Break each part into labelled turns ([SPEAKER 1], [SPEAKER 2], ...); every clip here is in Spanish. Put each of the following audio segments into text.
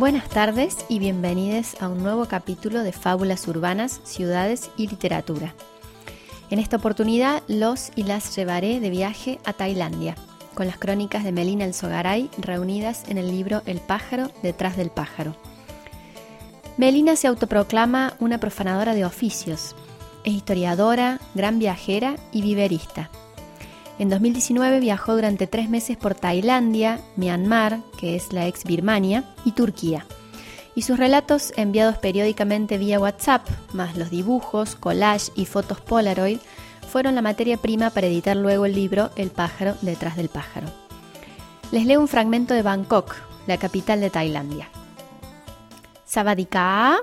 [SPEAKER 1] Buenas tardes y bienvenidos a un nuevo capítulo de Fábulas Urbanas, Ciudades y Literatura. En esta oportunidad los y las llevaré de viaje a Tailandia, con las crónicas de Melina El Sogaray reunidas en el libro El pájaro detrás del pájaro. Melina se autoproclama una profanadora de oficios. Es historiadora, gran viajera y viverista. En 2019 viajó durante tres meses por Tailandia, Myanmar, que es la ex Birmania, y Turquía. Y sus relatos, enviados periódicamente vía WhatsApp, más los dibujos, collage y fotos Polaroid, fueron la materia prima para editar luego el libro El pájaro detrás del pájaro. Les leo un fragmento de Bangkok, la capital de Tailandia. Sabadika,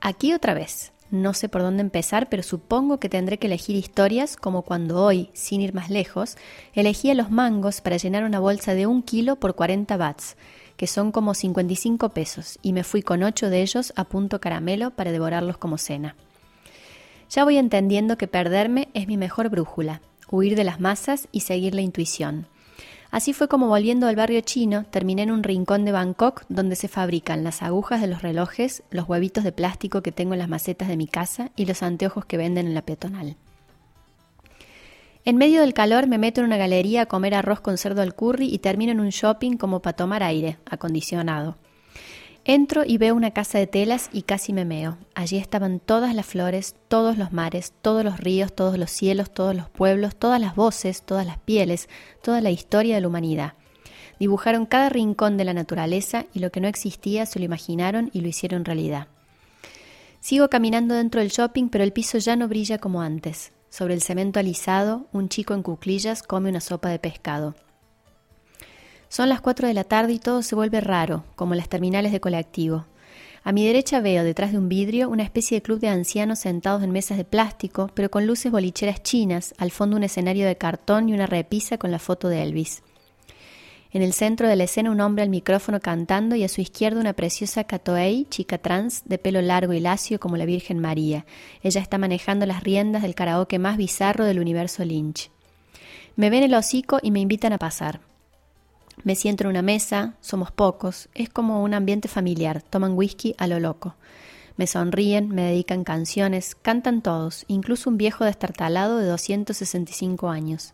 [SPEAKER 1] aquí otra vez. No sé por dónde empezar, pero supongo que tendré que elegir historias como cuando hoy, sin ir más lejos, elegía los mangos para llenar una bolsa de un kilo por 40 bats, que son como 55 pesos, y me fui con ocho de ellos a punto caramelo para devorarlos como cena. Ya voy entendiendo que perderme es mi mejor brújula, huir de las masas y seguir la intuición. Así fue como volviendo al barrio chino, terminé en un rincón de Bangkok donde se fabrican las agujas de los relojes, los huevitos de plástico que tengo en las macetas de mi casa y los anteojos que venden en la peatonal. En medio del calor me meto en una galería a comer arroz con cerdo al curry y termino en un shopping como para tomar aire, acondicionado. Entro y veo una casa de telas y casi me meo. Allí estaban todas las flores, todos los mares, todos los ríos, todos los cielos, todos los pueblos, todas las voces, todas las pieles, toda la historia de la humanidad. Dibujaron cada rincón de la naturaleza y lo que no existía se lo imaginaron y lo hicieron realidad. Sigo caminando dentro del shopping, pero el piso ya no brilla como antes. Sobre el cemento alisado, un chico en cuclillas come una sopa de pescado. Son las 4 de la tarde y todo se vuelve raro, como las terminales de colectivo. A mi derecha veo, detrás de un vidrio, una especie de club de ancianos sentados en mesas de plástico, pero con luces bolicheras chinas, al fondo un escenario de cartón y una repisa con la foto de Elvis. En el centro de la escena un hombre al micrófono cantando y a su izquierda una preciosa Katoei, chica trans, de pelo largo y lacio como la Virgen María. Ella está manejando las riendas del karaoke más bizarro del universo Lynch. Me ven el hocico y me invitan a pasar. Me siento en una mesa, somos pocos, es como un ambiente familiar, toman whisky a lo loco. Me sonríen, me dedican canciones, cantan todos, incluso un viejo destartalado de 265 años.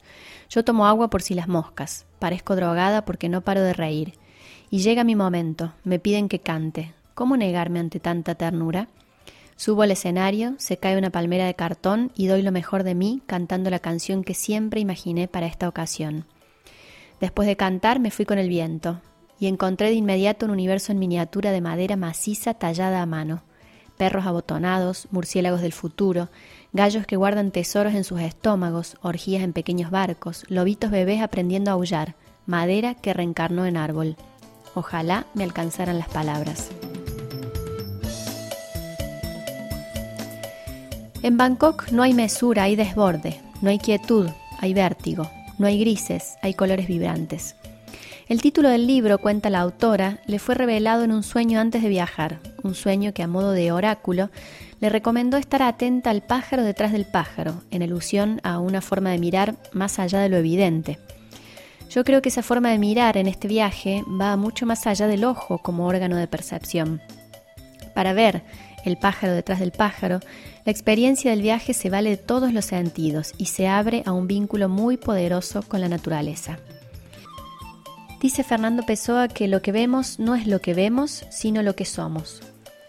[SPEAKER 1] Yo tomo agua por si las moscas, parezco drogada porque no paro de reír. Y llega mi momento, me piden que cante. ¿Cómo negarme ante tanta ternura? Subo al escenario, se cae una palmera de cartón y doy lo mejor de mí cantando la canción que siempre imaginé para esta ocasión. Después de cantar me fui con el viento y encontré de inmediato un universo en miniatura de madera maciza tallada a mano. Perros abotonados, murciélagos del futuro, gallos que guardan tesoros en sus estómagos, orgías en pequeños barcos, lobitos bebés aprendiendo a aullar, madera que reencarnó en árbol. Ojalá me alcanzaran las palabras. En Bangkok no hay mesura, hay desborde, no hay quietud, hay vértigo, no hay grises, hay colores vibrantes. El título del libro, cuenta la autora, le fue revelado en un sueño antes de viajar, un sueño que a modo de oráculo le recomendó estar atenta al pájaro detrás del pájaro, en alusión a una forma de mirar más allá de lo evidente. Yo creo que esa forma de mirar en este viaje va mucho más allá del ojo como órgano de percepción. Para ver el pájaro detrás del pájaro, la experiencia del viaje se vale de todos los sentidos y se abre a un vínculo muy poderoso con la naturaleza. Dice Fernando Pessoa que lo que vemos no es lo que vemos, sino lo que somos.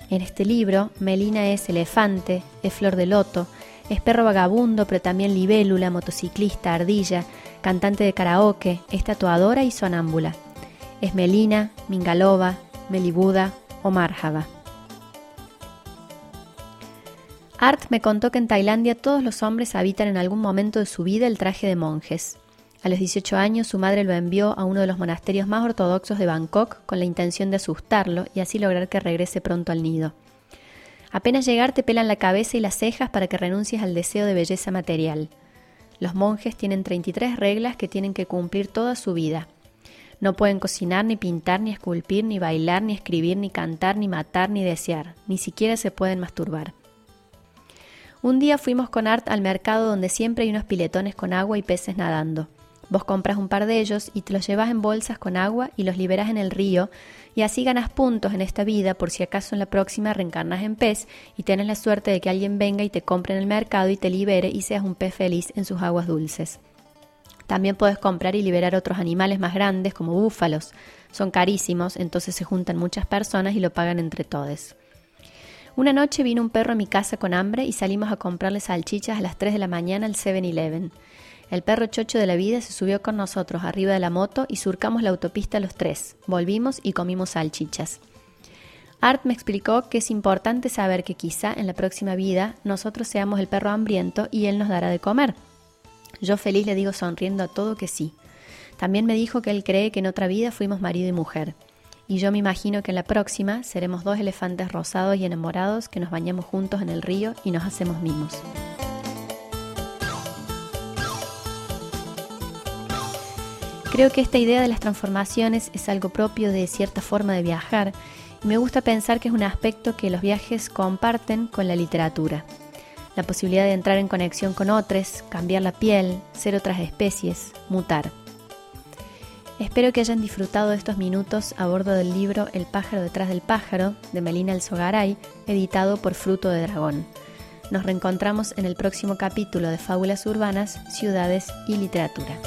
[SPEAKER 1] En este libro, Melina es elefante, es flor de loto, es perro vagabundo, pero también libélula, motociclista, ardilla, cantante de karaoke, es tatuadora y sonámbula. Es Melina, Mingalova, Melibuda o Marjava. Art me contó que en Tailandia todos los hombres habitan en algún momento de su vida el traje de monjes. A los 18 años su madre lo envió a uno de los monasterios más ortodoxos de Bangkok con la intención de asustarlo y así lograr que regrese pronto al nido. Apenas llegar te pelan la cabeza y las cejas para que renuncies al deseo de belleza material. Los monjes tienen 33 reglas que tienen que cumplir toda su vida. No pueden cocinar, ni pintar, ni esculpir, ni bailar, ni escribir, ni cantar, ni matar, ni desear. Ni siquiera se pueden masturbar. Un día fuimos con Art al mercado donde siempre hay unos piletones con agua y peces nadando. Vos compras un par de ellos y te los llevas en bolsas con agua y los liberas en el río y así ganas puntos en esta vida por si acaso en la próxima reencarnas en pez y tienes la suerte de que alguien venga y te compre en el mercado y te libere y seas un pez feliz en sus aguas dulces. También puedes comprar y liberar otros animales más grandes como búfalos. Son carísimos, entonces se juntan muchas personas y lo pagan entre todos. Una noche vino un perro a mi casa con hambre y salimos a comprarle salchichas a las 3 de la mañana al 7-Eleven. El perro chocho de la vida se subió con nosotros arriba de la moto y surcamos la autopista los tres. Volvimos y comimos salchichas. Art me explicó que es importante saber que quizá en la próxima vida nosotros seamos el perro hambriento y él nos dará de comer. Yo feliz le digo sonriendo a todo que sí. También me dijo que él cree que en otra vida fuimos marido y mujer. Y yo me imagino que en la próxima seremos dos elefantes rosados y enamorados que nos bañamos juntos en el río y nos hacemos mimos. Creo que esta idea de las transformaciones es algo propio de cierta forma de viajar y me gusta pensar que es un aspecto que los viajes comparten con la literatura. La posibilidad de entrar en conexión con otros, cambiar la piel, ser otras especies, mutar. Espero que hayan disfrutado estos minutos a bordo del libro El pájaro detrás del pájaro de Melina Elzogaray, editado por Fruto de Dragón. Nos reencontramos en el próximo capítulo de Fábulas Urbanas, Ciudades y Literatura.